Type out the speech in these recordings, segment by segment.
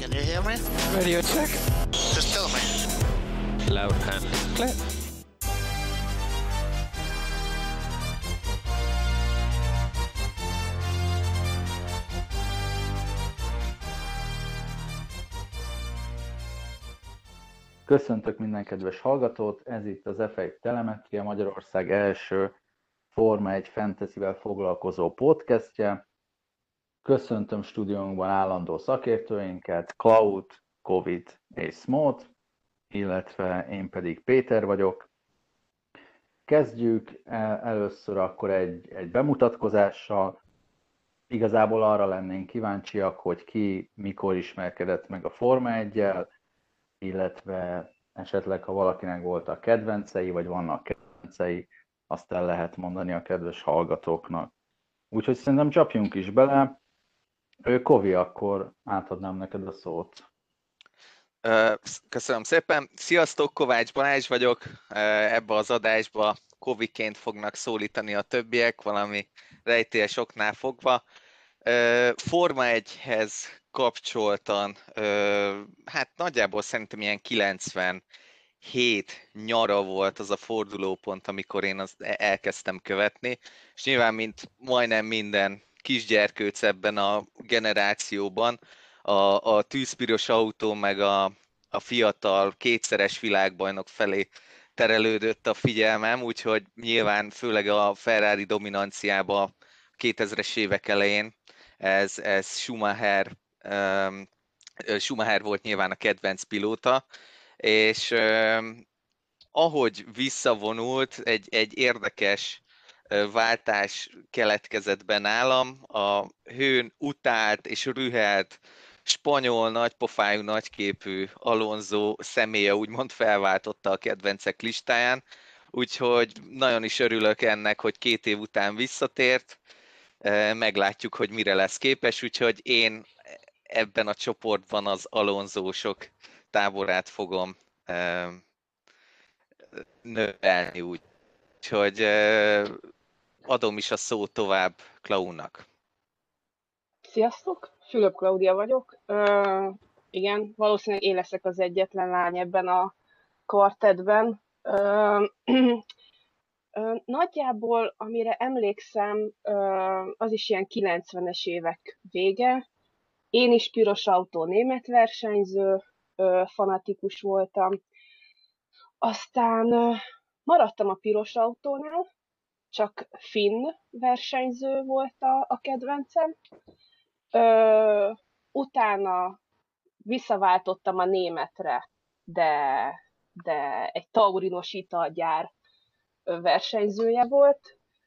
Can you hear me? Radio check. Just tell me. Loud and clear. Köszöntök minden kedves hallgatót, ez itt az F1 Telemetria, Magyarország első Forma 1 Fantasy-vel foglalkozó podcastje. Köszöntöm stúdiónkban állandó szakértőinket, Cloud, Covid és Smot, illetve én pedig Péter vagyok. Kezdjük el, először akkor egy, egy bemutatkozással. Igazából arra lennénk kíváncsiak, hogy ki mikor ismerkedett meg a Forma 1 illetve esetleg, ha valakinek voltak kedvencei, vagy vannak kedvencei, azt el lehet mondani a kedves hallgatóknak. Úgyhogy szerintem csapjunk is bele. Kovi, akkor átadnám neked a szót. Köszönöm szépen. Sziasztok, Kovács Balázs vagyok. Ebbe az adásba Koviként fognak szólítani a többiek, valami rejtélyes oknál fogva. Forma 1-hez kapcsoltan, hát nagyjából szerintem ilyen 97 nyara volt az a fordulópont, amikor én azt e-, elkezdtem követni, és nyilván, mint majdnem minden kisgyerkőc ebben a generációban, a, a tűzpiros autó meg a, a fiatal kétszeres világbajnok felé terelődött a figyelmem, úgyhogy nyilván főleg a Ferrari dominanciába 2000-es évek elején ez, ez Schumacher, um, Schumacher volt nyilván a kedvenc pilóta, és um, ahogy visszavonult, egy, egy érdekes váltás keletkezett be nálam. A hőn utált és rühelt spanyol, nagypofájú, nagyképű Alonso személye úgymond felváltotta a kedvencek listáján, úgyhogy nagyon is örülök ennek, hogy két év után visszatért, meglátjuk, hogy mire lesz képes, úgyhogy én ebben a csoportban az alonzósok táborát fogom növelni úgy. Úgyhogy adom is a szót tovább Klaunak. Sziasztok, Fülöp Klaudia vagyok. Ö, igen, valószínűleg én leszek az egyetlen lány ebben a kvartetben. Ö, Nagyjából, amire emlékszem, az is ilyen 90-es évek vége. Én is piros autó német versenyző, fanatikus voltam. Aztán maradtam a piros autónál, csak finn versenyző volt a, a kedvencem. Ö, utána visszaváltottam a németre, de, de egy taurinos italgyár versenyzője volt,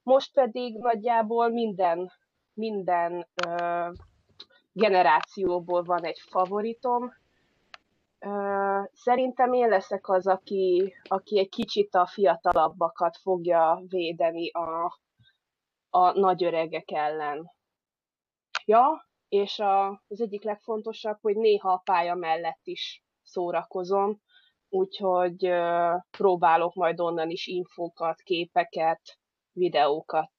most pedig nagyjából minden, minden ö, generációból van egy favoritom. Ö, szerintem én leszek az, aki, aki egy kicsit a fiatalabbakat fogja védeni a, a nagy öregek ellen. Ja, és a, az egyik legfontosabb, hogy néha a pálya mellett is szórakozom, úgyhogy próbálok majd onnan is infókat, képeket, videókat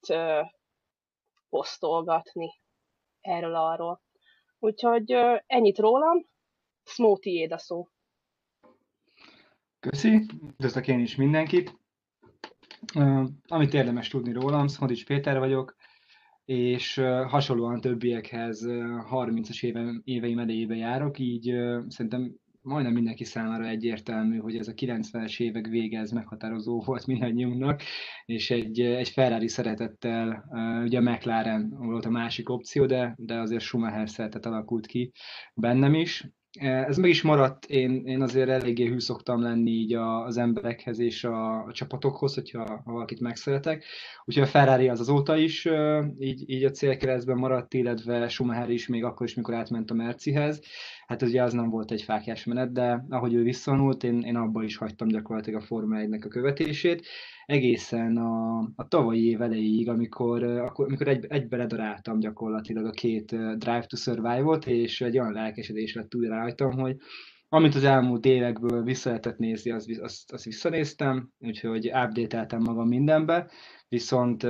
posztolgatni erről-arról. Úgyhogy ennyit rólam, Smoothie a szó. Köszi, üdvözlök én is mindenkit. Amit érdemes tudni rólam, Szmodics Péter vagyok, és hasonlóan többiekhez uh, 30-as éve, éveim elejébe járok, így szerintem majdnem mindenki számára egyértelmű, hogy ez a 90-es évek vége, ez meghatározó volt mindannyiunknak, és egy, egy Ferrari szeretettel, ugye a McLaren volt a másik opció, de, de azért Schumacher szeretet alakult ki bennem is, ez meg is maradt, én, én azért eléggé hű szoktam lenni így az emberekhez és a, a csapatokhoz, hogyha ha valakit megszeretek. Úgyhogy a Ferrari az azóta is így, így a célkeresztben maradt, illetve Schumacher is még akkor is, mikor átment a Mercihez. Hát ugye az nem volt egy fákjás menet, de ahogy ő visszanult, én, én abban is hagytam gyakorlatilag a Forma 1-nek a követését. Egészen a, a tavalyi év elejéig, amikor, akkor, amikor egy, egybe ledaráltam gyakorlatilag a két Drive to Survive-ot, és egy olyan lelkesedés lett újra rajtam, hogy amit az elmúlt évekből vissza lehetett nézni, azt, azt, azt visszanéztem, úgyhogy update magam mindenbe, viszont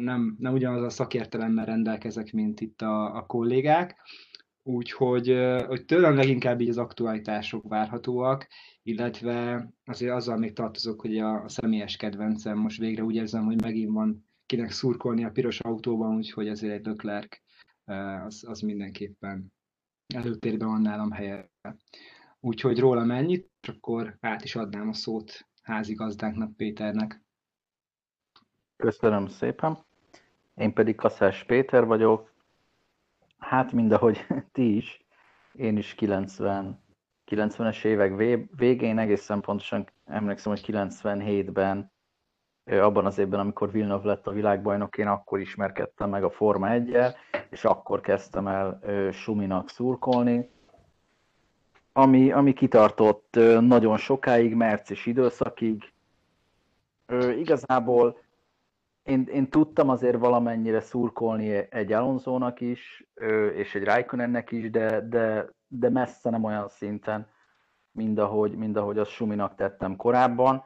nem, nem ugyanaz a szakértelemmel rendelkezek, mint itt a, a kollégák, Úgyhogy hogy tőlem leginkább így az aktualitások várhatóak, illetve azért azzal még tartozok, hogy a, a személyes kedvencem most végre úgy érzem, hogy megint van kinek szurkolni a piros autóban, úgyhogy ezért egy Leclerc az, az mindenképpen előtérben van nálam helye. Úgyhogy róla mennyit, és akkor át is adnám a szót házigazdánknak Péternek. Köszönöm szépen. Én pedig Kaszás Péter vagyok. Hát mindahogy ti is, én is 90, 90-es évek végén, egészen pontosan emlékszem, hogy 97-ben, abban az évben, amikor Villeneuve lett a világbajnok, én akkor ismerkedtem meg a Forma 1 és akkor kezdtem el Suminak szurkolni ami, ami kitartott nagyon sokáig, március időszakig. Igazából én, én tudtam azért valamennyire szurkolni egy Alonzónak is, és egy Raikkonennek is, de, de, de messze nem olyan szinten, mint ahogy, mint ahogy azt Suminak tettem korábban.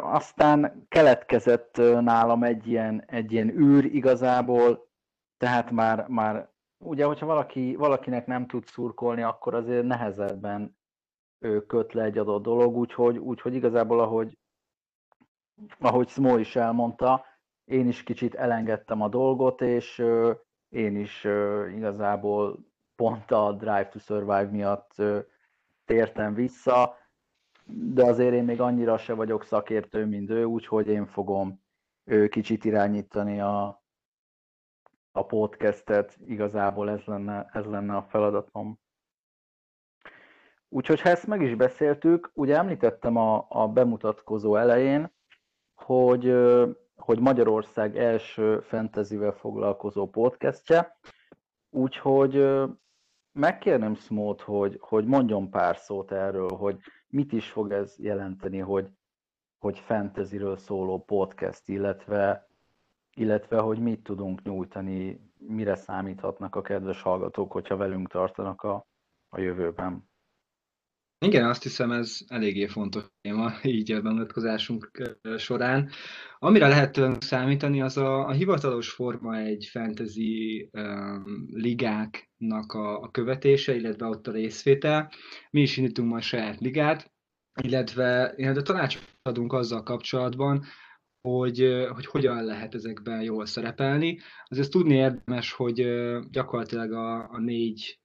Aztán keletkezett nálam egy ilyen, egy ilyen űr igazából, tehát már, már ugye, hogyha valaki, valakinek nem tud szurkolni, akkor azért nehezebben köt le egy adott dolog, úgyhogy, úgyhogy igazából, ahogy, ahogy Smó is elmondta, én is kicsit elengedtem a dolgot, és én is igazából pont a Drive to Survive miatt tértem vissza, de azért én még annyira se vagyok szakértő, mint ő, úgyhogy én fogom kicsit irányítani a, a podcastet, igazából ez lenne, ez lenne a feladatom. Úgyhogy ha ezt meg is beszéltük, ugye említettem a, a bemutatkozó elején, hogy, hogy Magyarország első fantasyvel foglalkozó podcastje, úgyhogy megkérném Smót, hogy, hogy mondjon pár szót erről, hogy mit is fog ez jelenteni, hogy, hogy fantasyről szóló podcast, illetve illetve hogy mit tudunk nyújtani, mire számíthatnak a kedves hallgatók, hogyha velünk tartanak a, a jövőben. Igen, azt hiszem ez eléggé fontos téma így a bemutatkozásunk során. Amire lehet számítani, az a, a hivatalos forma egy fantasy um, ligáknak a, a követése, illetve ott a részvétel. Mi is indítunk majd saját ligát, illetve, illetve tanácsot adunk azzal kapcsolatban, hogy, hogy hogyan lehet ezekben jól szerepelni. Azért tudni érdemes, hogy gyakorlatilag a, a négy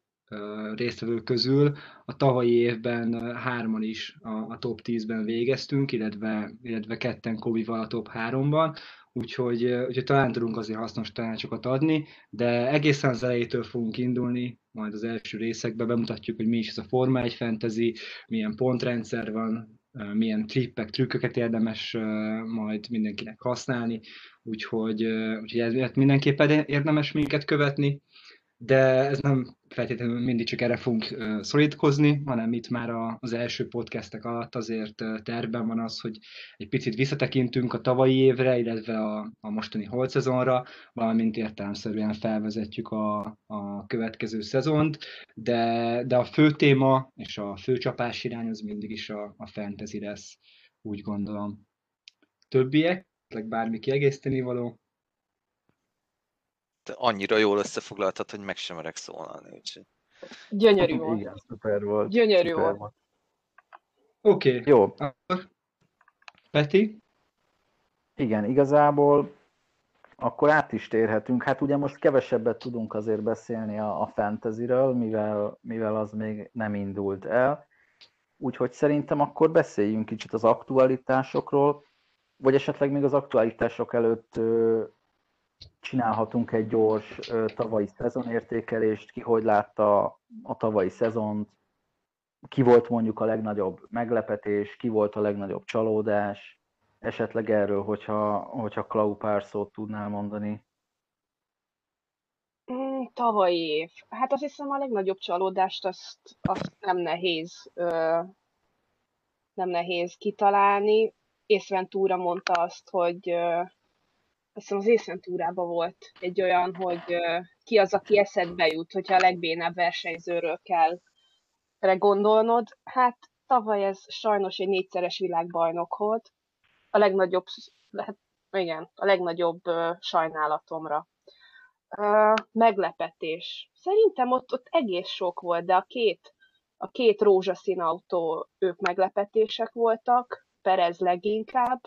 résztvevő közül. A tavalyi évben hárman is a, a top 10-ben végeztünk, illetve, illetve ketten Kobival a top 3-ban, úgyhogy, úgyhogy talán tudunk azért hasznos tanácsokat adni, de egészen az elejétől fogunk indulni, majd az első részekben bemutatjuk, hogy mi is ez a Forma 1 Fantasy, milyen pontrendszer van, milyen trippek, trükköket érdemes majd mindenkinek használni, úgyhogy, úgyhogy ezért mindenképpen érdemes minket követni, de ez nem feltétlenül mindig csak erre fogunk szorítkozni, hanem itt már az első podcastek alatt azért tervben van az, hogy egy picit visszatekintünk a tavalyi évre, illetve a, a mostani holt szezonra, valamint értelemszerűen felvezetjük a, a következő szezont, de, de a fő téma és a fő csapás irány az mindig is a, a fantasy lesz, úgy gondolom. Többiek, bármi kiegészíteni való? Annyira jól összefoglaltad, hogy meg sem merek szólalni. Úgyhogy... Gyönyörű volt. Igen, szuper volt. Gyönyörű szuper volt. volt. Oké. Okay. Jó. Peti? Igen, igazából akkor át is térhetünk. Hát ugye most kevesebbet tudunk azért beszélni a, a fantasyről, mivel, mivel az még nem indult el. Úgyhogy szerintem akkor beszéljünk kicsit az aktualitásokról, vagy esetleg még az aktualitások előtt csinálhatunk egy gyors tavalyi szezonértékelést, ki hogy látta a tavalyi szezont, ki volt mondjuk a legnagyobb meglepetés, ki volt a legnagyobb csalódás, esetleg erről, hogyha, hogyha Klau pár szót tudnál mondani. Mm, tavalyi év. Hát azt hiszem a legnagyobb csalódást azt, azt nem nehéz ö, nem nehéz kitalálni. Észventúra mondta azt, hogy ö, azt hiszem az észentúrában volt egy olyan, hogy ki az, aki eszedbe jut, hogyha a legbénább versenyzőről kell gondolnod. Hát tavaly ez sajnos egy négyszeres világbajnok volt. A legnagyobb, hát igen, a legnagyobb sajnálatomra. Meglepetés. Szerintem ott, ott egész sok volt, de a két, a két rózsaszín autó, ők meglepetések voltak, Perez leginkább.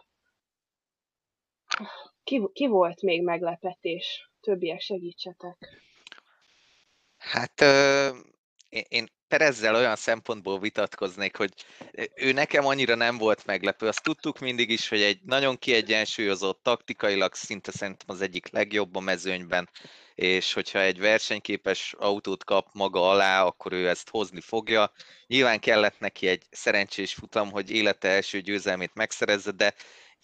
Ki, ki volt még meglepetés? Többiek segítsetek. Hát én, én Perezzel olyan szempontból vitatkoznék, hogy ő nekem annyira nem volt meglepő. Azt tudtuk mindig is, hogy egy nagyon kiegyensúlyozott, taktikailag szinte szerintem az egyik legjobb a mezőnyben, és hogyha egy versenyképes autót kap maga alá, akkor ő ezt hozni fogja. Nyilván kellett neki egy szerencsés futam, hogy élete első győzelmét megszerezze, de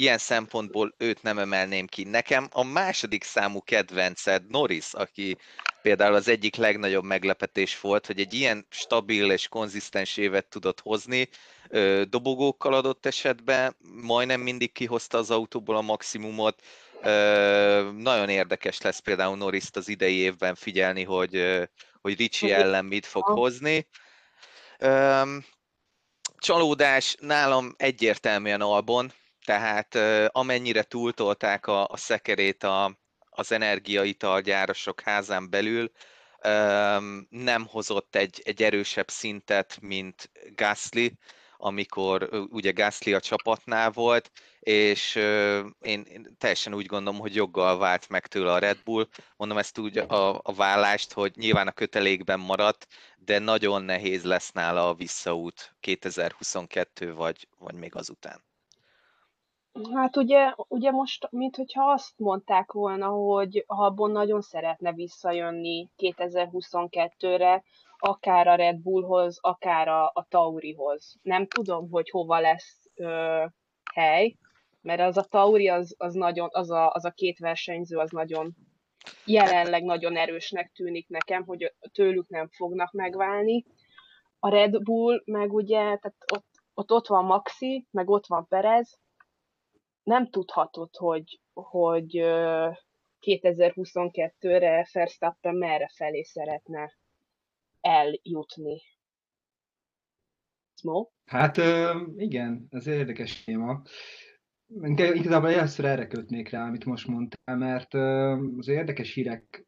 ilyen szempontból őt nem emelném ki. Nekem a második számú kedvenced Norris, aki például az egyik legnagyobb meglepetés volt, hogy egy ilyen stabil és konzisztens évet tudott hozni, dobogókkal adott esetben, majdnem mindig kihozta az autóból a maximumot, nagyon érdekes lesz például norris az idei évben figyelni, hogy, hogy Ricsi ellen mit fog hozni. Csalódás nálam egyértelműen Albon, tehát amennyire túltolták a, a szekerét a, az energiaitalgyárosok házán belül, nem hozott egy, egy erősebb szintet, mint Gasly, amikor ugye Gasly a csapatnál volt, és én, teljesen úgy gondolom, hogy joggal vált meg tőle a Red Bull. Mondom ezt úgy a, a vállást, hogy nyilván a kötelékben maradt, de nagyon nehéz lesz nála a visszaút 2022 vagy, vagy még azután. Hát ugye, ugye most, mint hogyha azt mondták volna, hogy Habon nagyon szeretne visszajönni 2022-re, akár a Red Bullhoz, akár a, a Taurihoz. Nem tudom, hogy hova lesz ö, hely, mert az a Tauri, az, az, nagyon, az, a, az a két versenyző, az nagyon jelenleg nagyon erősnek tűnik nekem, hogy tőlük nem fognak megválni. A Red Bull meg ugye, tehát ott, ott, ott van Maxi, meg ott van Perez, nem tudhatod, hogy, hogy 2022-re Verstappen merre felé szeretne eljutni. Smo? Hát igen, ez érdekes téma. Igazából először erre kötnék rá, amit most mondtál, mert az érdekes hírek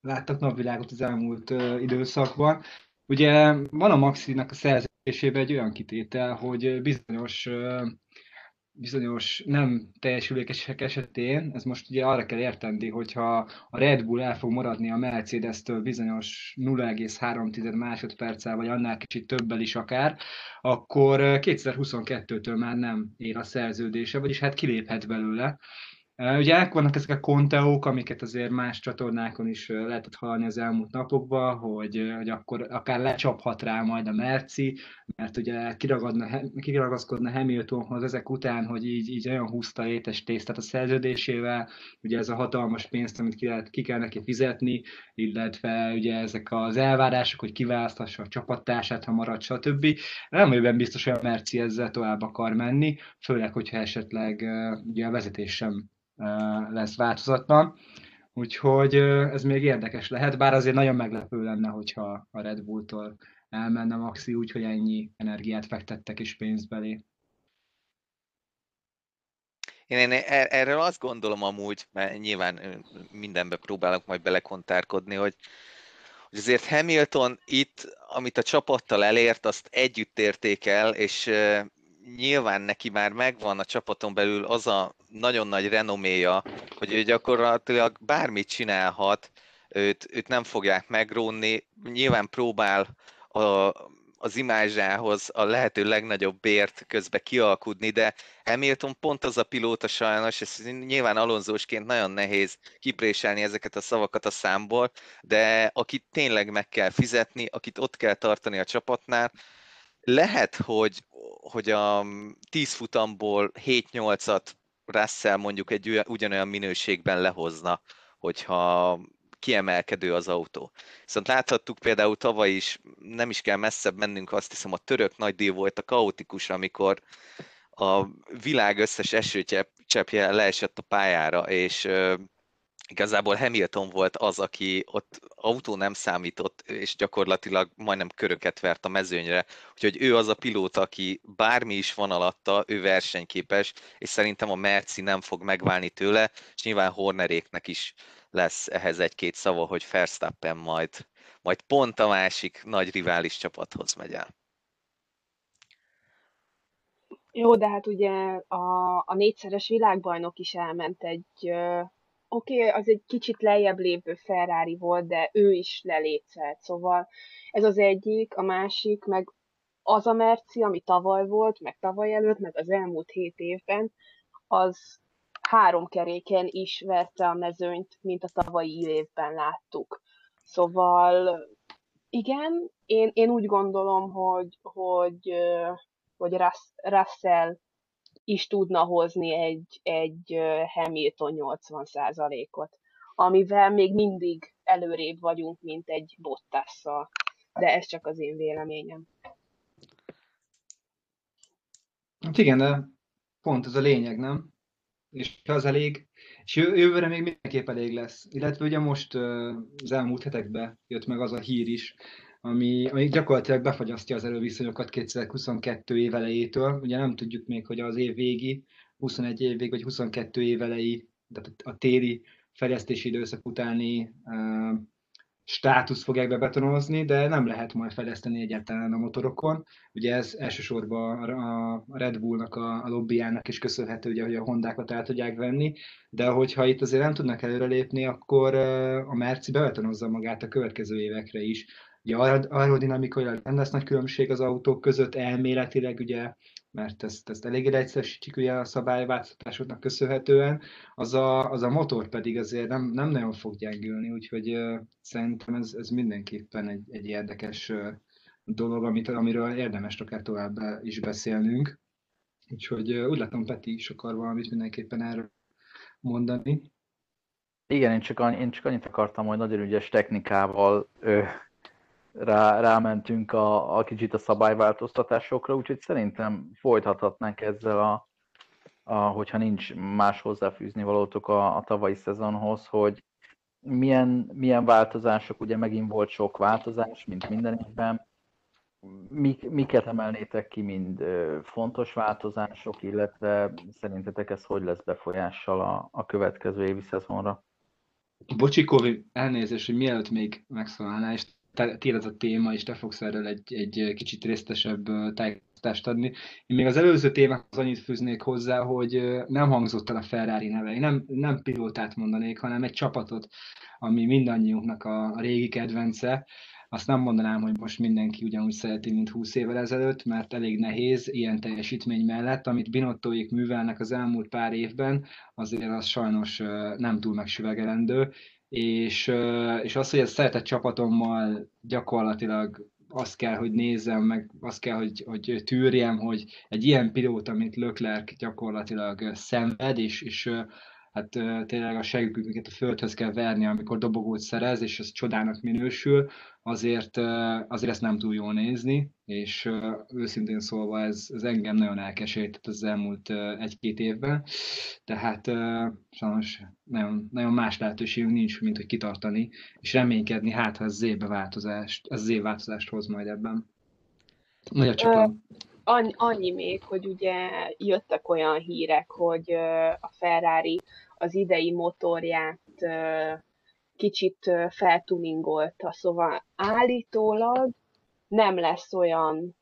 láttak napvilágot az elmúlt időszakban. Ugye van a Maxinak a szerződésében egy olyan kitétel, hogy bizonyos bizonyos nem teljesülékesek esetén, ez most ugye arra kell érteni, hogyha a Red Bull el fog maradni a Mercedes-től bizonyos 0,3 másodperccel, vagy annál kicsit többel is akár, akkor 2022-től már nem ér a szerződése, vagyis hát kiléphet belőle. Ugye vannak ezek a konteók, amiket azért más csatornákon is lehetett hallani az elmúlt napokban, hogy, hogy akkor akár lecsaphat rá majd a Merci, mert ugye kiragaszkodna Hamiltonhoz ezek után, hogy így, így olyan húzta étes tésztát a szerződésével, ugye ez a hatalmas pénzt, amit ki, lehet, ki kell neki fizetni, illetve ugye ezek az elvárások, hogy kiválasztassa a csapattársát, ha marad, stb. Vagyok biztos, hogy a Merci ezzel tovább akar menni, főleg, hogyha esetleg ugye a vezetés sem lesz változatlan. Úgyhogy ez még érdekes lehet, bár azért nagyon meglepő lenne, hogyha a Red Bulltól elmenne Maxi úgy, hogy ennyi energiát fektettek és pénzt belé. Én, én er-, erről azt gondolom amúgy, mert nyilván mindenbe próbálok majd belekontárkodni, hogy, hogy azért Hamilton itt, amit a csapattal elért, azt együtt érték el, és nyilván neki már megvan a csapaton belül az a nagyon nagy renoméja, hogy ő gyakorlatilag bármit csinálhat, őt, őt nem fogják megrónni. Nyilván próbál a, az imázsához a lehető legnagyobb bért közbe kialkudni, de Hamilton pont az a pilóta sajnos, és nyilván alonzósként nagyon nehéz kipréselni ezeket a szavakat a számból, de akit tényleg meg kell fizetni, akit ott kell tartani a csapatnál, lehet, hogy, hogy a 10 futamból 7-8-at Russell mondjuk egy ugyanolyan minőségben lehozna, hogyha kiemelkedő az autó. Viszont láthattuk például tavaly is, nem is kell messzebb mennünk, azt hiszem a török nagy díj volt a kaotikus, amikor a világ összes esőcseppje leesett a pályára, és igazából Hamilton volt az, aki ott autó nem számított, és gyakorlatilag majdnem köröket vert a mezőnyre. Úgyhogy ő az a pilóta, aki bármi is van alatta, ő versenyképes, és szerintem a Merci nem fog megválni tőle, és nyilván Horneréknek is lesz ehhez egy-két szava, hogy Verstappen majd, majd pont a másik nagy rivális csapathoz megy el. Jó, de hát ugye a, a négyszeres világbajnok is elment egy, oké, okay, az egy kicsit lejjebb lévő Ferrari volt, de ő is lelétszelt, szóval ez az egyik, a másik, meg az a Merci, ami tavaly volt, meg tavaly előtt, meg az elmúlt hét évben, az három keréken is verte a mezőnyt, mint a tavalyi évben láttuk. Szóval igen, én, én úgy gondolom, hogy, hogy, hogy Russell is tudna hozni egy, egy Hamilton 80%-ot, amivel még mindig előrébb vagyunk, mint egy Bottasszal. De ez csak az én véleményem. Hát igen, de pont ez a lényeg, nem? És az elég, és jövőre még mindenképp elég lesz. Illetve ugye most az elmúlt hetekben jött meg az a hír is, ami, ami gyakorlatilag befagyasztja az erőviszonyokat 2022 év elejétől. Ugye nem tudjuk még, hogy az év végi, 21 év vagy 22 év elejé, tehát a téli fejlesztési időszak utáni uh, státusz fogják bebetonozni, de nem lehet majd fejleszteni egyáltalán a motorokon. Ugye ez elsősorban a Red Bullnak a, a lobbyának is köszönhető, ugye, hogy a Hondákat el tudják venni, de hogyha itt azért nem tudnak előrelépni, akkor a Merci bebetonozza magát a következő évekre is. Ugye aerodinamikailag nem lesz nagy különbség az autók között, elméletileg ugye, mert ezt, ezt eléggé egyszerűsítjük ugye a szabályváltoztatásoknak köszönhetően, az a, az a motor pedig azért nem, nem nagyon fog gyengülni, úgyhogy uh, szerintem ez, ez mindenképpen egy, egy érdekes uh, dolog, amit, amiről érdemes akár tovább is beszélnünk. Úgyhogy uh, úgy látom, Peti is akar valamit mindenképpen erről mondani. Igen, én csak, én csak annyit akartam, hogy nagyon ügyes technikával ö, rá, rámentünk a, a kicsit a szabályváltoztatásokra, úgyhogy szerintem folytathatnánk ezzel a, a hogyha nincs más hozzáfűzni valótok a, a tavalyi szezonhoz, hogy milyen, milyen változások, ugye megint volt sok változás, mint minden évben, Mik, miket emelnétek ki, mind fontos változások, illetve szerintetek ez hogy lesz befolyással a, a következő évi szezonra? Bocsi, Kovi, elnézést, hogy mielőtt még megszólalnál, és tiéd ez a téma, és te fogsz erről egy, egy kicsit részletesebb tájékoztatást adni. Én még az előző témához annyit fűznék hozzá, hogy nem hangzott el a Ferrari neve. Én nem, nem pilótát mondanék, hanem egy csapatot, ami mindannyiunknak a, régi kedvence. Azt nem mondanám, hogy most mindenki ugyanúgy szereti, mint 20 évvel ezelőtt, mert elég nehéz ilyen teljesítmény mellett, amit Binottóik művelnek az elmúlt pár évben, azért az sajnos nem túl megsüvegelendő, és, és az, hogy a szeretett csapatommal gyakorlatilag azt kell, hogy nézzem, meg azt kell, hogy, hogy tűrjem, hogy egy ilyen pilóta, mint Leclerc gyakorlatilag szenved, és, és hát tényleg a segítőket a földhöz kell verni, amikor dobogót szerez, és ez csodának minősül, azért, azért ezt nem túl jól nézni, és őszintén szólva ez, ez engem nagyon elkeserített az elmúlt egy-két évben, tehát sajnos nagyon, nagyon más lehetőségünk nincs, mint hogy kitartani, és reménykedni, hát ha ez az évváltozást, ez az évváltozást hoz majd ebben. Nagy a annyi, még, hogy ugye jöttek olyan hírek, hogy a Ferrari az idei motorját kicsit feltuningolta, szóval állítólag nem lesz olyan,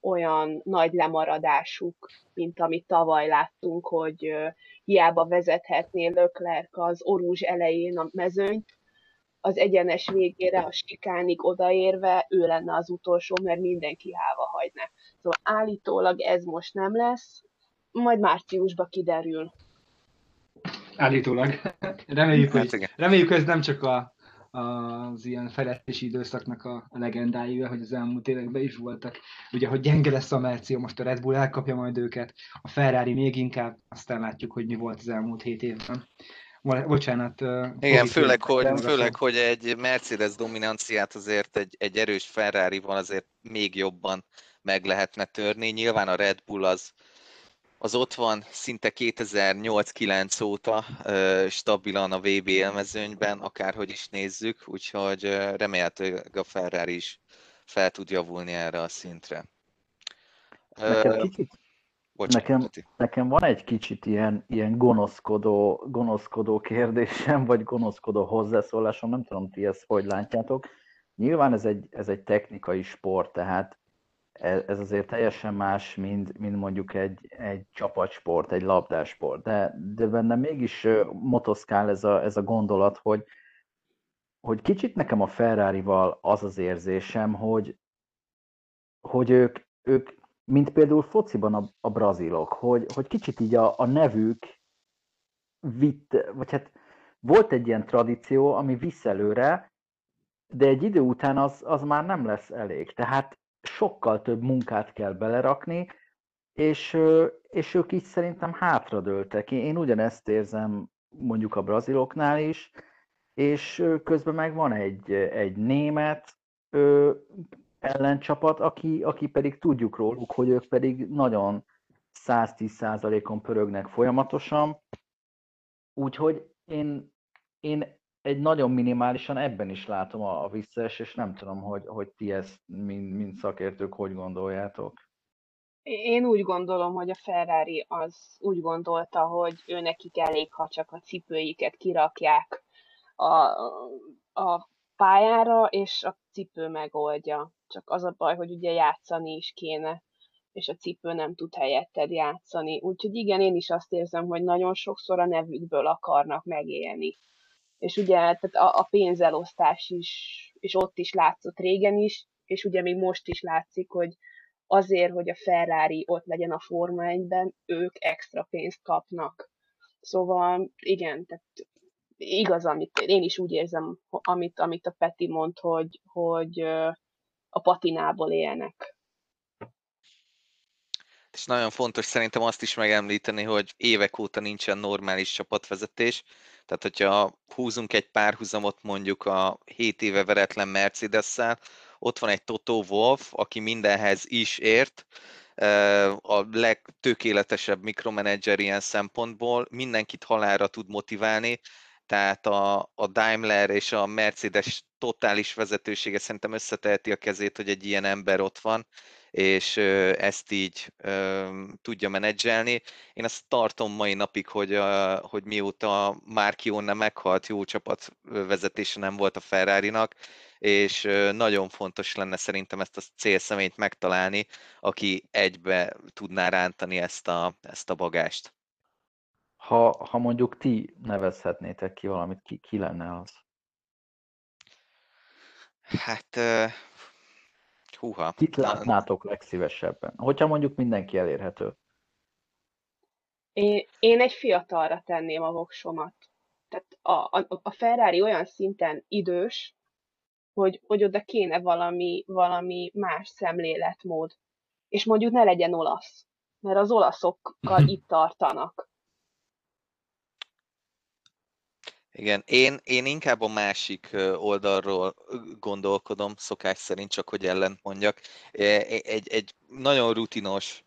olyan nagy lemaradásuk, mint amit tavaly láttunk, hogy hiába vezethetné Leclerc az orúzs elején a mezőnyt, az egyenes végére, a sikánig odaérve ő lenne az utolsó, mert mindenki háva hagyná. Szóval állítólag ez most nem lesz, majd márciusban kiderül. Állítólag. Reméljük, hát hogy, reméljük, hogy ez nem csak a, az ilyen fejlesztési időszaknak a, a legendái, hogy az elmúlt években is voltak. Ugye, hogy gyenge lesz a Merci, most a Red Bull elkapja majd őket, a Ferrari még inkább, aztán látjuk, hogy mi volt az elmúlt hét évben. Bocsánat. Igen, főleg hogy, főleg, hogy egy Mercedes dominanciát azért egy, egy erős Ferrari-val azért még jobban meg lehetne törni. Nyilván a Red Bull az, az ott van szinte 2008-9 óta stabilan a VB élmezőnyben, akárhogy is nézzük, úgyhogy remélhetőleg a Ferrari is fel tud javulni erre a szintre. Nekem kicsit, Bocsánat, Nekem, Peti. nekem van egy kicsit ilyen, ilyen gonoszkodó, gonoszkodó kérdésem, vagy gonoszkodó hozzászólásom, nem tudom, ti ezt hogy látjátok. Nyilván ez egy, ez egy technikai sport, tehát ez, ez azért teljesen más, mint, mint mondjuk egy, egy csapatsport, egy labdásport, de, de benne mégis motoszkál ez a, ez a gondolat, hogy, hogy kicsit nekem a Ferrari-val az az érzésem, hogy, hogy ők, ők, mint például fociban a, a brazilok, hogy, hogy kicsit így a, a nevük vitt, vagy hát volt egy ilyen tradíció, ami visz előre, de egy idő után az, az már nem lesz elég. Tehát sokkal több munkát kell belerakni, és, és ők így szerintem hátradőltek. Én, ugyanezt érzem mondjuk a braziloknál is, és közben meg van egy, egy német ellencsapat, aki, aki pedig tudjuk róluk, hogy ők pedig nagyon 110%-on pörögnek folyamatosan, úgyhogy én, én egy nagyon minimálisan ebben is látom a, a visszaesés, nem tudom, hogy, hogy ti ezt, mint, mint szakértők, hogy gondoljátok. Én úgy gondolom, hogy a Ferrari az úgy gondolta, hogy ő nekik elég, ha csak a cipőiket kirakják a, a pályára, és a cipő megoldja. Csak az a baj, hogy ugye játszani is kéne, és a cipő nem tud helyetted játszani. Úgyhogy igen, én is azt érzem, hogy nagyon sokszor a nevükből akarnak megélni. És ugye tehát a, a pénzelosztás is, és ott is látszott régen is, és ugye még most is látszik, hogy azért, hogy a Ferrari ott legyen a Forma 1-ben, ők extra pénzt kapnak. Szóval igen, tehát igaz, amit én is úgy érzem, amit, amit a Peti mond, hogy, hogy a patinából élnek. És nagyon fontos szerintem azt is megemlíteni, hogy évek óta nincsen normális csapatvezetés. Tehát, hogyha húzunk egy párhuzamot mondjuk a 7 éve veretlen mercedes ott van egy Toto Wolf, aki mindenhez is ért, a legtökéletesebb mikromanager ilyen szempontból, mindenkit halára tud motiválni, tehát a, a Daimler és a Mercedes totális vezetősége szerintem összeteheti a kezét, hogy egy ilyen ember ott van, és ezt így tudja menedzselni. Én azt tartom mai napig, hogy, hogy mióta Márkione meghalt, jó csapat vezetése nem volt a Ferrari-nak, és nagyon fontos lenne szerintem ezt a célszeményt megtalálni, aki egybe tudná rántani ezt a, ezt a bagást. Ha, ha mondjuk ti nevezhetnétek ki valamit, ki, ki lenne az? Hát, húha. Kit látnátok legszívesebben? Hogyha mondjuk mindenki elérhető. Én, én egy fiatalra tenném a voksomat. Tehát a, a, a Ferrari olyan szinten idős, hogy, hogy oda kéne valami, valami más szemléletmód. És mondjuk ne legyen olasz, mert az olaszokkal itt tartanak. Igen, én, én inkább a másik oldalról gondolkodom, szokás szerint, csak hogy ellent mondjak. Egy, egy nagyon rutinos,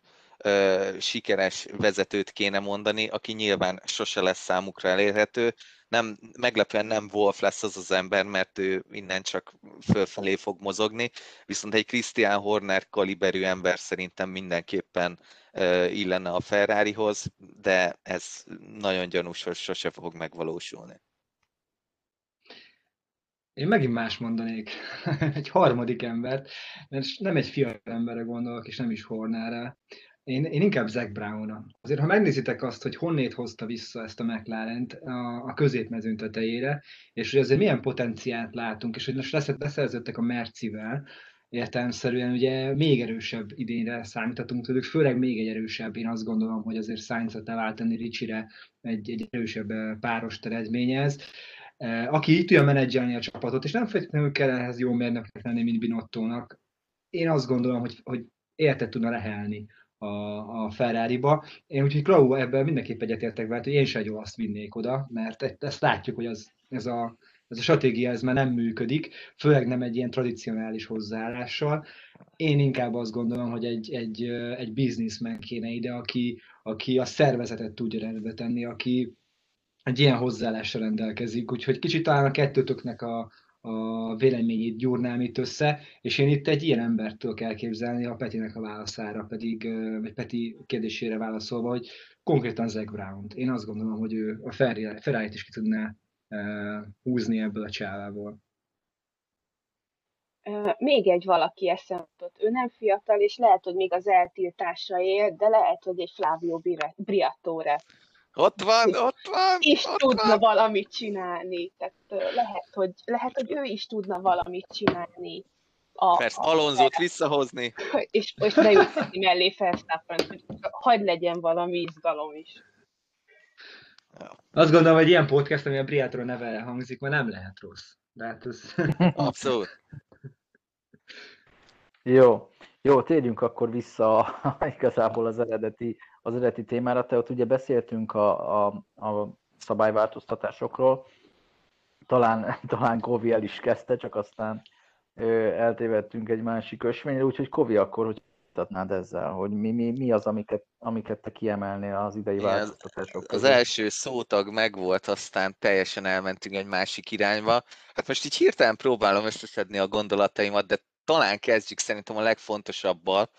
sikeres vezetőt kéne mondani, aki nyilván sose lesz számukra elérhető. Nem, meglepően nem Wolf lesz az az ember, mert ő innen csak fölfelé fog mozogni, viszont egy Christian Horner kaliberű ember szerintem mindenképpen illene a Ferrarihoz, de ez nagyon gyanús, hogy sose fog megvalósulni. Én megint más mondanék, egy harmadik embert, mert nem egy fiatal emberre gondolok, és nem is Hornára. Én, én inkább Zac brown Azért, ha megnézitek azt, hogy honnét hozta vissza ezt a mclaren a, a középmezőn tetejére, és hogy azért milyen potenciált látunk, és hogy most leszerződtek a Mercivel, értelemszerűen ugye még erősebb idénre számíthatunk tőlük, főleg még egy erősebb, én azt gondolom, hogy azért Sainz-et elváltani Ricsire egy, egy erősebb páros eredményez. Eh, aki így tudja menedzselni a csapatot, és nem feltétlenül kell ehhez jó mérnöknek lenni, mint Binottónak. Én azt gondolom, hogy, hogy érte tudna lehelni a, a Ferrari-ba. Én úgyhogy Klau ebben mindenképp egyetértek vele, hogy én sem jó azt vinnék oda, mert ezt látjuk, hogy az, ez, a, ez a stratégia ez már nem működik, főleg nem egy ilyen tradicionális hozzáállással. Én inkább azt gondolom, hogy egy, egy, egy businessman kéne ide, aki, aki a szervezetet tudja rendbe tenni, aki, egy ilyen hozzáállással rendelkezik, úgyhogy kicsit talán a kettőtöknek a, a véleményét gyúrnám itt össze, és én itt egy ilyen embert tudok elképzelni a Petinek a válaszára, pedig, vagy Peti kérdésére válaszolva, hogy konkrétan Zach brown -t. Én azt gondolom, hogy ő a ferrari is ki tudná húzni ebből a csávából. Még egy valaki eszembe Ő nem fiatal, és lehet, hogy még az eltiltásra él, de lehet, hogy egy Flavio Briatore. Ott van, ott van! És ott tudna van. valamit csinálni. Tehát lehet hogy, lehet, hogy ő is tudna valamit csinálni. A, Persze, Alonzót visszahozni. És, és beültetni mellé Verstappen, hogy hagyd legyen valami izgalom is. Azt gondolom, hogy ilyen podcast, ami a Briatról neve hangzik, ma nem lehet rossz. De hát ez... Abszolút. Jó, jó, térjünk akkor vissza igazából az eredeti, az eredeti témára. Te ott ugye beszéltünk a, a, a szabályváltoztatásokról, talán, talán Kovi el is kezdte, csak aztán ö, eltévedtünk egy másik ösvényre, úgyhogy Kovi akkor, hogy mutatnád ezzel, hogy mi, mi, mi az, amiket, amiket te kiemelnél az idei változtatások Az első szótag megvolt, aztán teljesen elmentünk egy másik irányba. Hát most így hirtelen próbálom összeszedni a gondolataimat, de talán kezdjük szerintem a legfontosabbal,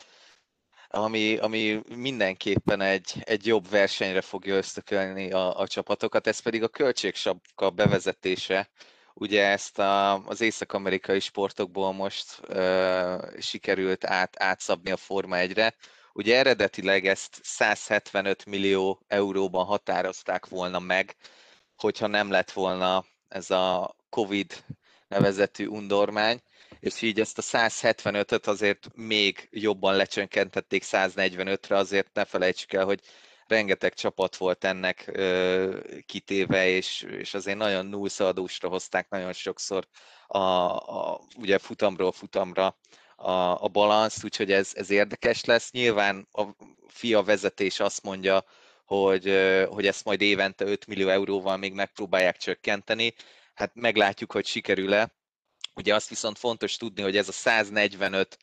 ami, ami mindenképpen egy, egy jobb versenyre fogja ösztökölni a, a csapatokat, ez pedig a költségsapka bevezetése. Ugye ezt a, az észak-amerikai sportokból most ö, sikerült át, átszabni a Forma 1-re. Ugye eredetileg ezt 175 millió euróban határozták volna meg, hogyha nem lett volna ez a Covid nevezetű undormány, és így ezt a 175-öt azért még jobban lecsönkentették 145-re, azért ne felejtsük el, hogy rengeteg csapat volt ennek ö, kitéve, és, és azért nagyon nullszaladósra hozták nagyon sokszor a, a, ugye futamról futamra a, a balanszt, úgyhogy ez, ez érdekes lesz. Nyilván a FIA vezetés azt mondja, hogy, hogy ezt majd évente 5 millió euróval még megpróbálják csökkenteni. Hát meglátjuk, hogy sikerül-e. Ugye azt viszont fontos tudni, hogy ez a 145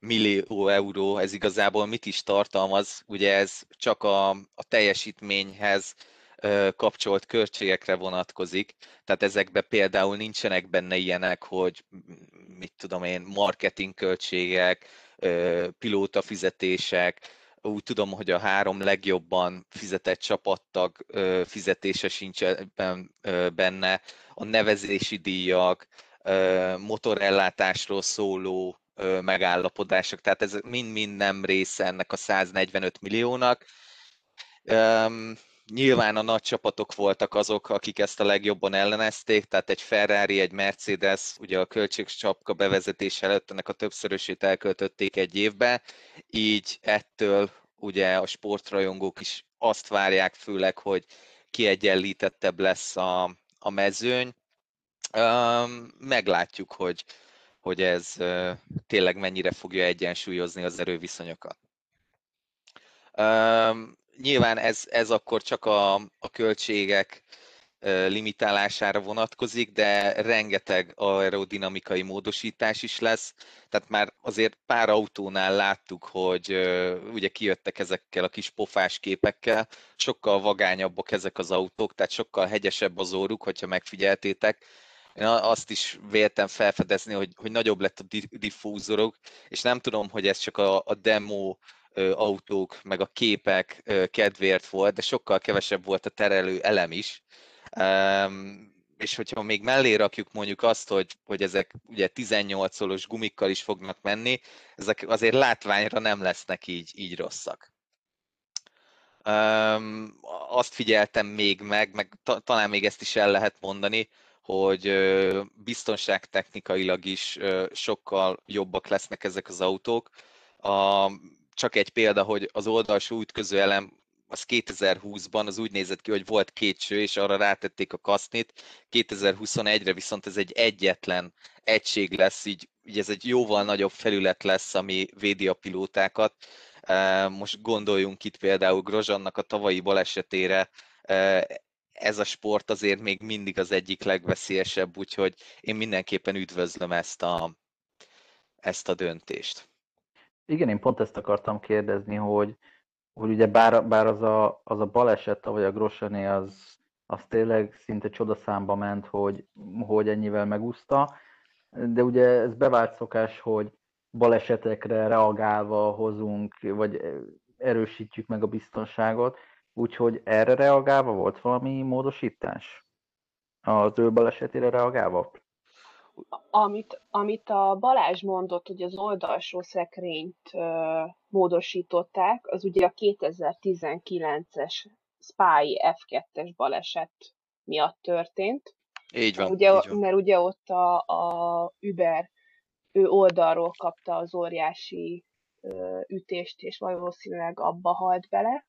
millió euró, ez igazából mit is tartalmaz, ugye ez csak a, a teljesítményhez kapcsolt költségekre vonatkozik, tehát ezekben például nincsenek benne ilyenek, hogy mit tudom én, marketing költségek, pilóta fizetések, úgy tudom, hogy a három legjobban fizetett csapattag fizetése sincs benne, a nevezési díjak, motorellátásról szóló megállapodások, tehát ez mind-mind nem része ennek a 145 milliónak. Nyilván a nagy csapatok voltak azok, akik ezt a legjobban ellenezték, tehát egy Ferrari, egy Mercedes, ugye a költségcsapka bevezetés előtt ennek a többszörösét elköltötték egy évbe, így ettől ugye a sportrajongók is azt várják főleg, hogy kiegyenlítettebb lesz a, a mezőny, meglátjuk, hogy, hogy ez tényleg mennyire fogja egyensúlyozni az erőviszonyokat. Nyilván ez, ez akkor csak a, a költségek limitálására vonatkozik, de rengeteg aerodinamikai módosítás is lesz. Tehát már azért pár autónál láttuk, hogy ugye kijöttek ezekkel a kis pofás képekkel, sokkal vagányabbak ezek az autók, tehát sokkal hegyesebb az óruk, hogyha megfigyeltétek, én azt is véltem felfedezni, hogy, hogy nagyobb lett a diffúzorok, és nem tudom, hogy ez csak a, a demo autók, meg a képek kedvéért volt, de sokkal kevesebb volt a terelő elem is. és hogyha még mellé rakjuk mondjuk azt, hogy, hogy ezek ugye 18 szolos gumikkal is fognak menni, ezek azért látványra nem lesznek így, így rosszak. azt figyeltem még meg, meg ta, talán még ezt is el lehet mondani, hogy biztonságtechnikailag is sokkal jobbak lesznek ezek az autók. A, csak egy példa, hogy az oldalsó útköző elem az 2020-ban az úgy nézett ki, hogy volt két cső, és arra rátették a kasznit. 2021-re viszont ez egy egyetlen egység lesz, így, így ez egy jóval nagyobb felület lesz, ami védi a pilótákat. Most gondoljunk itt például Grozsannak a tavalyi balesetére, ez a sport azért még mindig az egyik legveszélyesebb, úgyhogy én mindenképpen üdvözlöm ezt a, ezt a döntést. Igen, én pont ezt akartam kérdezni, hogy, hogy ugye bár, bár az, a, az a baleset, vagy a Grossané az, az tényleg szinte csodaszámba ment, hogy, hogy ennyivel megúszta. De ugye ez bevált szokás, hogy balesetekre reagálva hozunk, vagy erősítjük meg a biztonságot, úgyhogy erre reagálva volt valami módosítás? Az ő balesetére reagálva? Amit, amit a Balázs mondott, hogy az oldalsó szekrényt ö, módosították, az ugye a 2019-es Spy F2-es baleset miatt történt. Így van. Ugye, így van. Mert ugye ott a, a Uber ő oldalról kapta az óriási ö, ütést, és valószínűleg abba halt bele.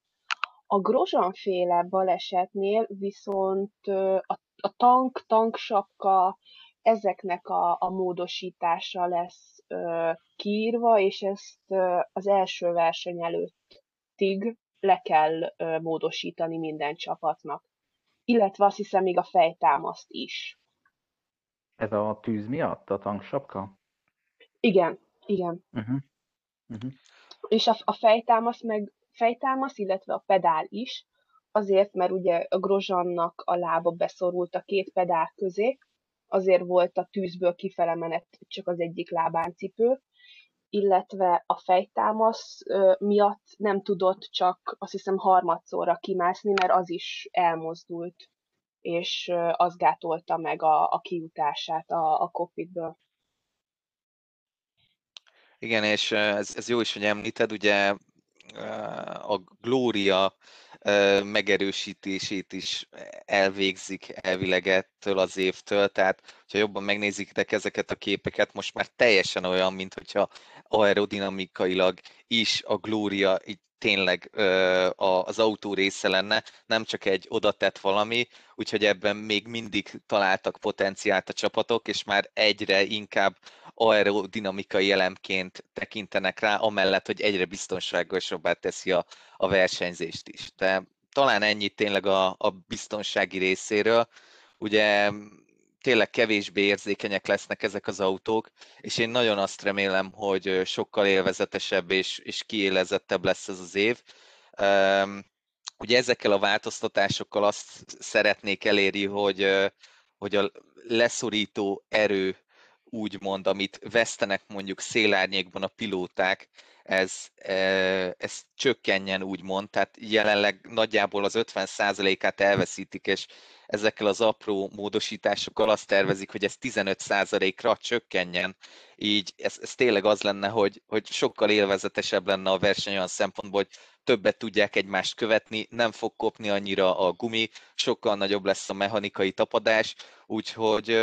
A Grozsonféle balesetnél viszont a, a tank, tanksapka, ezeknek a, a módosítása lesz ö, kiírva, és ezt ö, az első verseny előttig le kell ö, módosítani minden csapatnak. Illetve azt hiszem még a fejtámaszt is. Ez a tűz miatt, a tanksapka? Igen, igen. Uh-huh. Uh-huh. És a, a fejtámasz meg fejtámasz, illetve a pedál is, azért, mert ugye a Grozsannak a lába beszorult a két pedál közé, azért volt a tűzből kifele menet csak az egyik lábáncipő, illetve a fejtámasz miatt nem tudott csak azt hiszem harmadszorra kimászni, mert az is elmozdult, és az gátolta meg a, a kijutását a, a cockpitből. Igen, és ez, ez jó is, hogy említed, ugye a Glória megerősítését is elvégzik elvileg ettől az évtől, tehát ha jobban megnézitek ezeket a képeket, most már teljesen olyan, mint hogyha aerodinamikailag is a Glória így tényleg az autó része lenne, nem csak egy odatett valami, úgyhogy ebben még mindig találtak potenciált a csapatok, és már egyre inkább aerodinamikai elemként tekintenek rá, amellett, hogy egyre biztonságosabbá teszi a, a versenyzést is. De talán ennyit tényleg a, a biztonsági részéről. Ugye tényleg kevésbé érzékenyek lesznek ezek az autók, és én nagyon azt remélem, hogy sokkal élvezetesebb és, és kiélezettebb lesz ez az év. Ugye ezekkel a változtatásokkal azt szeretnék elérni, hogy, hogy a leszorító erő úgymond, amit vesztenek mondjuk szélárnyékban a pilóták, ez, e, ez csökkenjen úgymond, tehát jelenleg nagyjából az 50%-át elveszítik, és ezekkel az apró módosításokkal azt tervezik, hogy ez 15%-ra csökkenjen. Így ez, ez tényleg az lenne, hogy, hogy sokkal élvezetesebb lenne a verseny olyan szempontból, hogy többet tudják egymást követni, nem fog kopni annyira a gumi, sokkal nagyobb lesz a mechanikai tapadás, úgyhogy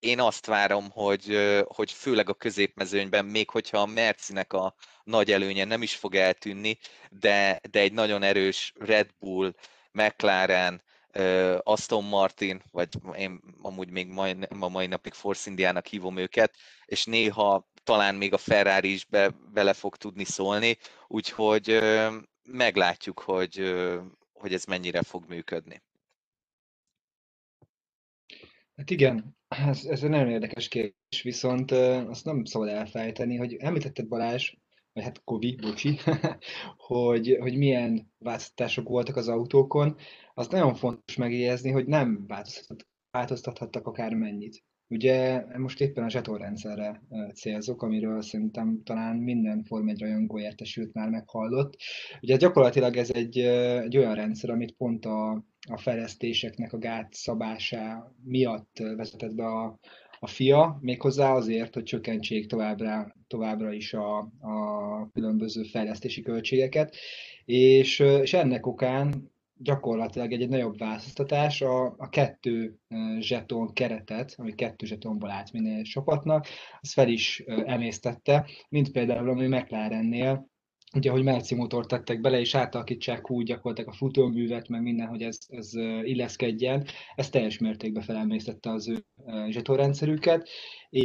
én azt várom, hogy, hogy főleg a középmezőnyben, még hogyha a Mercinek a nagy előnye nem is fog eltűnni, de, de egy nagyon erős Red Bull, McLaren, Aston Martin, vagy én amúgy még mai, a mai napig Force Indiának hívom őket, és néha talán még a Ferrari is be, bele fog tudni szólni, úgyhogy meglátjuk, hogy, hogy ez mennyire fog működni. Hát igen, ez, ez egy nagyon érdekes kérdés, viszont azt nem szabad elfelejteni, hogy említetted Balázs, vagy hát Kovi, bocsi, hogy, hogy milyen változtatások voltak az autókon, azt nagyon fontos megjegyezni, hogy nem változtat, változtathattak akár mennyit. Ugye most éppen a zsetonrendszerre célzok, amiről szerintem talán minden Form 1 rajongó értesült már meghallott. Ugye gyakorlatilag ez egy, egy olyan rendszer, amit pont a, a fejlesztéseknek a gát szabása miatt vezetett be a, a FIA, méghozzá azért, hogy csökkentsék továbbra, továbbra is a, a különböző fejlesztési költségeket, és, és ennek okán gyakorlatilag egy, egy nagyobb változtatás a, a kettő zseton keretet, ami kettő zsetonból állt minden csapatnak, az fel is emésztette, mint például ami McLarennél, ugye, hogy Merci motort tettek bele, és átalakítsák úgy gyakorlatilag a futóművet, meg minden, hogy ez, ez illeszkedjen, ez teljes mértékben felemésztette az ő zsetonrendszerüket,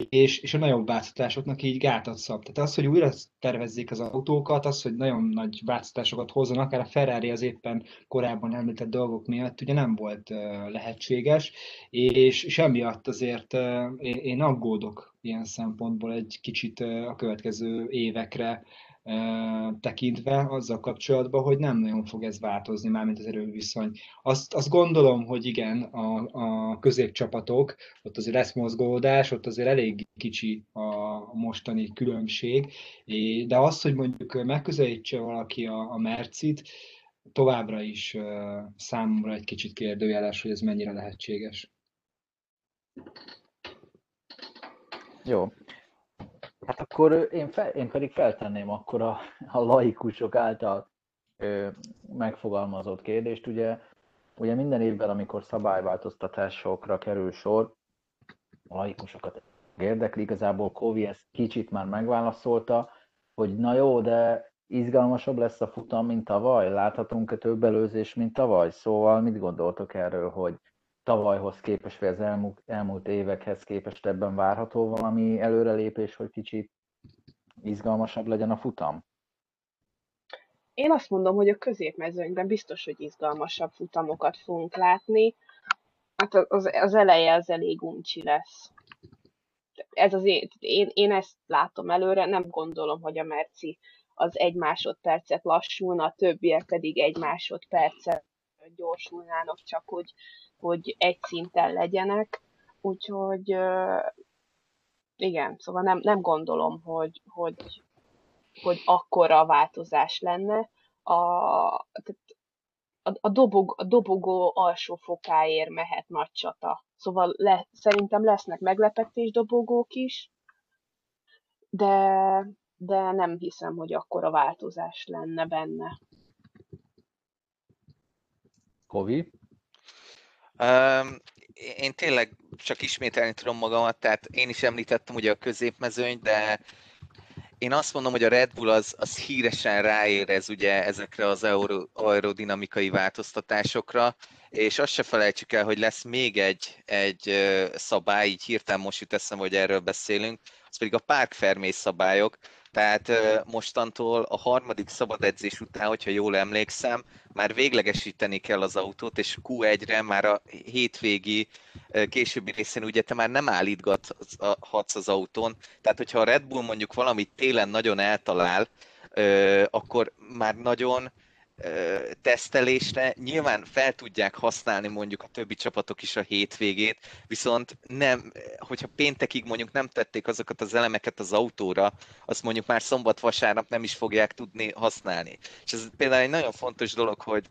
és, és a nagyobb változtatásoknak így gátat szab. Tehát az, hogy újra tervezzék az autókat, az, hogy nagyon nagy változtatásokat hozzanak, akár a Ferrari az éppen korábban említett dolgok miatt ugye nem volt lehetséges, és, és emiatt azért én aggódok ilyen szempontból egy kicsit a következő évekre tekintve azzal kapcsolatban, hogy nem nagyon fog ez változni, mármint az erőviszony. Azt, azt gondolom, hogy igen, a, a középcsapatok, ott azért lesz mozgódás, ott azért elég kicsi a mostani különbség, de az, hogy mondjuk megközelítse valaki a, a Mercit, továbbra is számomra egy kicsit kérdőjeles, hogy ez mennyire lehetséges. Jó. Hát akkor én, fel, én pedig feltenném akkor a, a laikusok által ö, megfogalmazott kérdést. Ugye, ugye minden évben, amikor szabályváltoztatásokra kerül sor, a laikusokat érdekli, igazából Kovi ezt kicsit már megválaszolta, hogy na jó, de izgalmasabb lesz a futam, mint tavaly? Láthatunk-e több előzés, mint tavaly? Szóval mit gondoltok erről, hogy tavalyhoz képest, vagy az elmúlt, elmúlt évekhez képest ebben várható valami előrelépés, hogy kicsit izgalmasabb legyen a futam? Én azt mondom, hogy a középmezőnyben biztos, hogy izgalmasabb futamokat fogunk látni. Hát az, az eleje az elég uncsi lesz. Ez az én, én, én ezt látom előre, nem gondolom, hogy a Merci az egy másodpercet lassulna, a többiek pedig egy másodpercet gyorsulnának, csak hogy hogy egy szinten legyenek, úgyhogy igen, szóval nem, nem gondolom, hogy, hogy, hogy akkora változás lenne. A, a, a, dobog, a dobogó alsó fokáért mehet nagy csata. Szóval le, szerintem lesznek meglepetés dobogók is, de, de nem hiszem, hogy akkora változás lenne benne. Kovi? Um, én tényleg csak ismételni tudom magamat, tehát én is említettem ugye a középmezőnyt, de én azt mondom, hogy a Red Bull az, az híresen ráérez ugye ezekre az aero, aerodinamikai változtatásokra, és azt se felejtsük el, hogy lesz még egy, egy szabály, így hirtelen most jut eszem, hogy erről beszélünk, az pedig a Park Fermé szabályok, tehát mostantól a harmadik szabad edzés után, hogyha jól emlékszem, már véglegesíteni kell az autót, és Q1-re már a hétvégi későbbi részén ugye te már nem állítgathatsz az autón. Tehát, hogyha a Red Bull mondjuk valamit télen nagyon eltalál, akkor már nagyon tesztelésre nyilván fel tudják használni mondjuk a többi csapatok is a hétvégét, viszont nem, hogyha péntekig mondjuk nem tették azokat az elemeket az autóra, azt mondjuk már szombat-vasárnap nem is fogják tudni használni. És ez például egy nagyon fontos dolog, hogy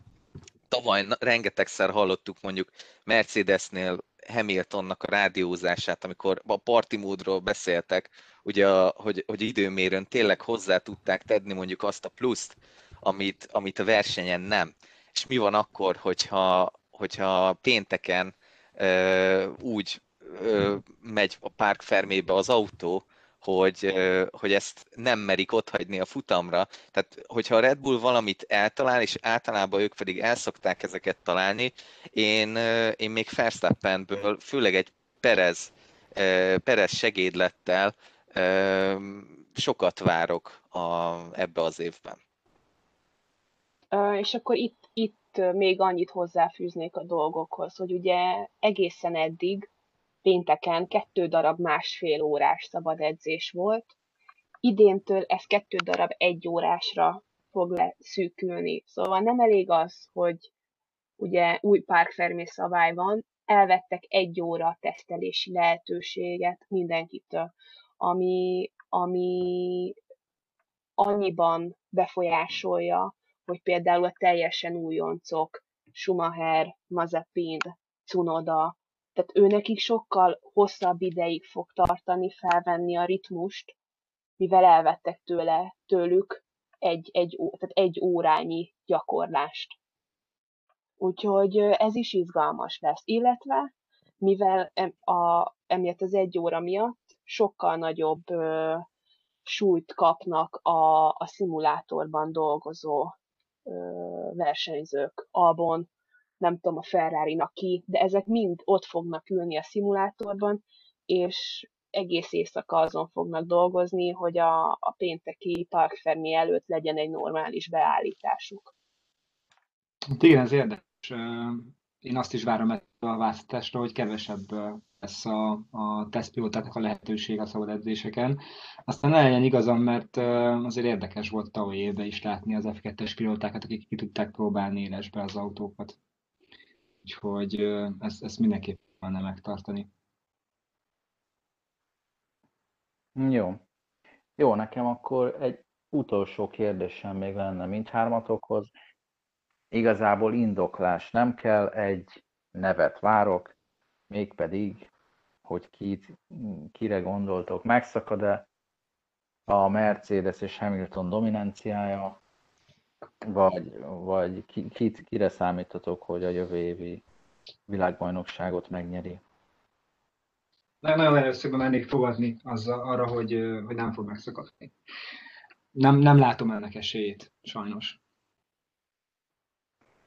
tavaly rengetegszer hallottuk mondjuk Mercedesnél Hamiltonnak a rádiózását, amikor a party módról beszéltek, ugye, hogy, hogy időmérőn tényleg hozzá tudták tenni mondjuk azt a pluszt, amit, amit a versenyen nem. És mi van akkor, hogyha, hogyha pénteken ö, úgy ö, megy a Park Fermébe az autó, hogy, hogy ezt nem merik otthagyni a futamra. Tehát, hogyha a Red Bull valamit eltalál, és általában ők pedig elszokták ezeket találni, én, én még Verstappenből, főleg egy Perez, Perez segédlettel sokat várok a, ebbe az évben. És akkor itt, itt még annyit hozzáfűznék a dolgokhoz, hogy ugye egészen eddig pénteken kettő darab másfél órás szabad edzés volt, idéntől ez kettő darab egy órásra fog leszűkülni. Szóval nem elég az, hogy ugye új párkfermé szabály van, elvettek egy óra tesztelési lehetőséget mindenkitől, ami, ami annyiban befolyásolja hogy például a teljesen újoncok, Schumacher, Mazepin, Cunoda, tehát őnekik sokkal hosszabb ideig fog tartani felvenni a ritmust, mivel elvettek tőle, tőlük egy, egy, tehát egy órányi gyakorlást. Úgyhogy ez is izgalmas lesz. Illetve, mivel a, emiatt az egy óra miatt sokkal nagyobb ö, súlyt kapnak a, a szimulátorban dolgozó versenyzők, Albon, nem tudom, a ferrari ki, de ezek mind ott fognak ülni a szimulátorban, és egész éjszaka azon fognak dolgozni, hogy a, a pénteki Park Fermi előtt legyen egy normális beállításuk. Hát igen, ez érdekes. Én azt is várom a választásra, hogy kevesebb lesz a, a tesztpilótáknak a lehetőség a szabad edzéseken. Aztán ne legyen igazam, mert azért érdekes volt tavaly évben is látni az F2-es pilótákat, akik ki tudták próbálni élesbe az autókat. Úgyhogy ezt, ezt mindenképpen lenne megtartani. Jó. Jó, nekem akkor egy utolsó kérdésem még lenne mindhármatokhoz. Igazából indoklás nem kell, egy nevet várok, mégpedig, hogy kit, kire gondoltok, megszakad-e a Mercedes és Hamilton dominanciája, vagy, vagy kit, kire számítotok, hogy a jövő évi világbajnokságot megnyeri? Nagyon először mennék fogadni azzal, arra, hogy, hogy nem fog megszakadni. Nem, nem látom ennek esélyét, sajnos.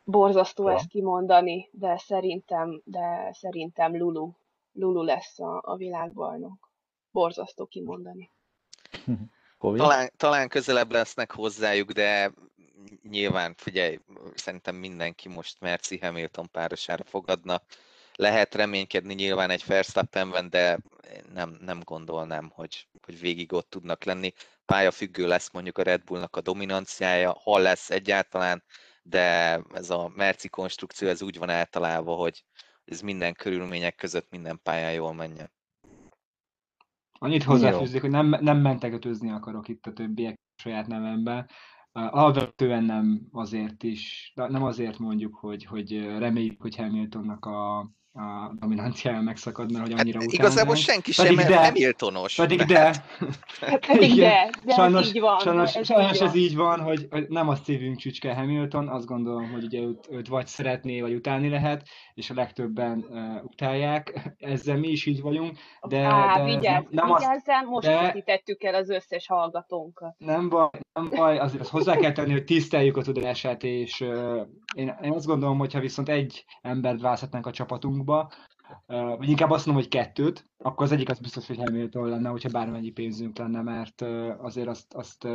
Borzasztó ezt kimondani, de szerintem, de szerintem Lulu. Lulu lesz a, a világbajnok. Borzasztó kimondani. Talán, talán közelebb lesznek hozzájuk, de nyilván, figyelj, szerintem mindenki most Merci Hamilton párosára fogadna. Lehet reménykedni nyilván egy Verstappenben, de nem, nem gondolnám, hogy, hogy végig ott tudnak lenni. Pályafüggő lesz mondjuk a Red Bullnak a dominanciája, ha lesz egyáltalán, de ez a Merci konstrukció ez úgy van általában, hogy ez minden körülmények között minden pályán jól menjen. Annyit hozzáfűzzék, hogy nem, nem mentegetőzni akarok itt a többiek saját nevemben. Alapvetően nem azért is, nem azért mondjuk, hogy, hogy reméljük, hogy Hamiltonnak a, a dominanciája megszakadna, hogy annyira hát, Igazából senki sem, mert Hamiltonos. Pedig de. Hát pedig de, de sajnos, ez így van. Sajnos, ez, sajnos így ez így van, hogy, hogy nem a szívünk csücske Hamilton, azt gondolom, hogy ugye őt, őt vagy szeretné, vagy utálni lehet, és a legtöbben uh, utálják, ezzel mi is így vagyunk, de, Á, de vigyázz, nem, vigyázzál, azt, most de, veszítettük el az összes hallgatónkat. Nem baj, nem baj, azért azt hozzá kell tenni, hogy tiszteljük a tudását, és uh, én, én azt gondolom, hogyha viszont egy embert választhatnánk a csapatunkba, Uh, vagy inkább azt mondom, hogy kettőt, akkor az egyik az biztos, hogy Hamilton lenne, hogyha bármennyi pénzünk lenne, mert azért azt, azt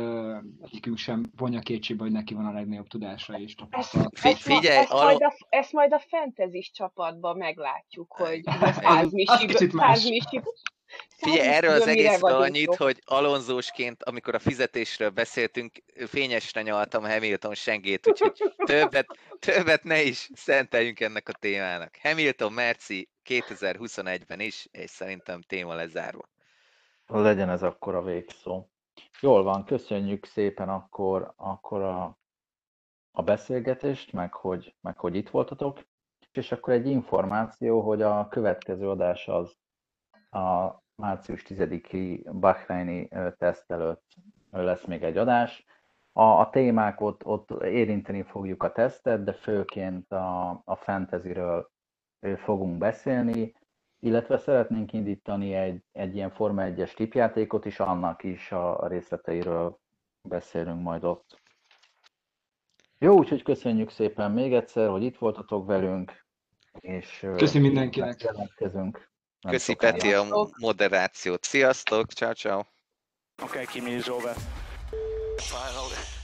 egyikünk sem vonja kétségbe, hogy neki van a legnagyobb tudása és tapasztalat. Ezt, ezt, Figyelj, ezt, alul... majd a, ezt majd a fantasy csapatban meglátjuk, hogy százmisib, Figyelj, erről az egészről annyit, hogy alonzósként, amikor a fizetésről beszéltünk, fényesre nyaltam Hamilton sengét, úgyhogy többet, többet ne is szenteljünk ennek a témának. Hamilton Merci 2021-ben is, és szerintem téma lezárva. Legyen ez akkor a végszó. Jól van, köszönjük szépen akkor, akkor a, a beszélgetést, meg hogy, meg hogy itt voltatok. És akkor egy információ, hogy a következő adás az a március 10-i Bahreini teszt előtt lesz még egy adás. A, a témák ott, ott érinteni fogjuk a tesztet, de főként a, a fantasyről fogunk beszélni, illetve szeretnénk indítani egy, egy ilyen Forma 1-es tipjátékot is, annak is a, részleteiről beszélünk majd ott. Jó, úgyhogy köszönjük szépen még egyszer, hogy itt voltatok velünk, és Köszönjük mindenkinek. Jelentkezünk. Köszi Peti a moderációt. Sziasztok, ciao ciao. Okay, Kimi is over. Finally.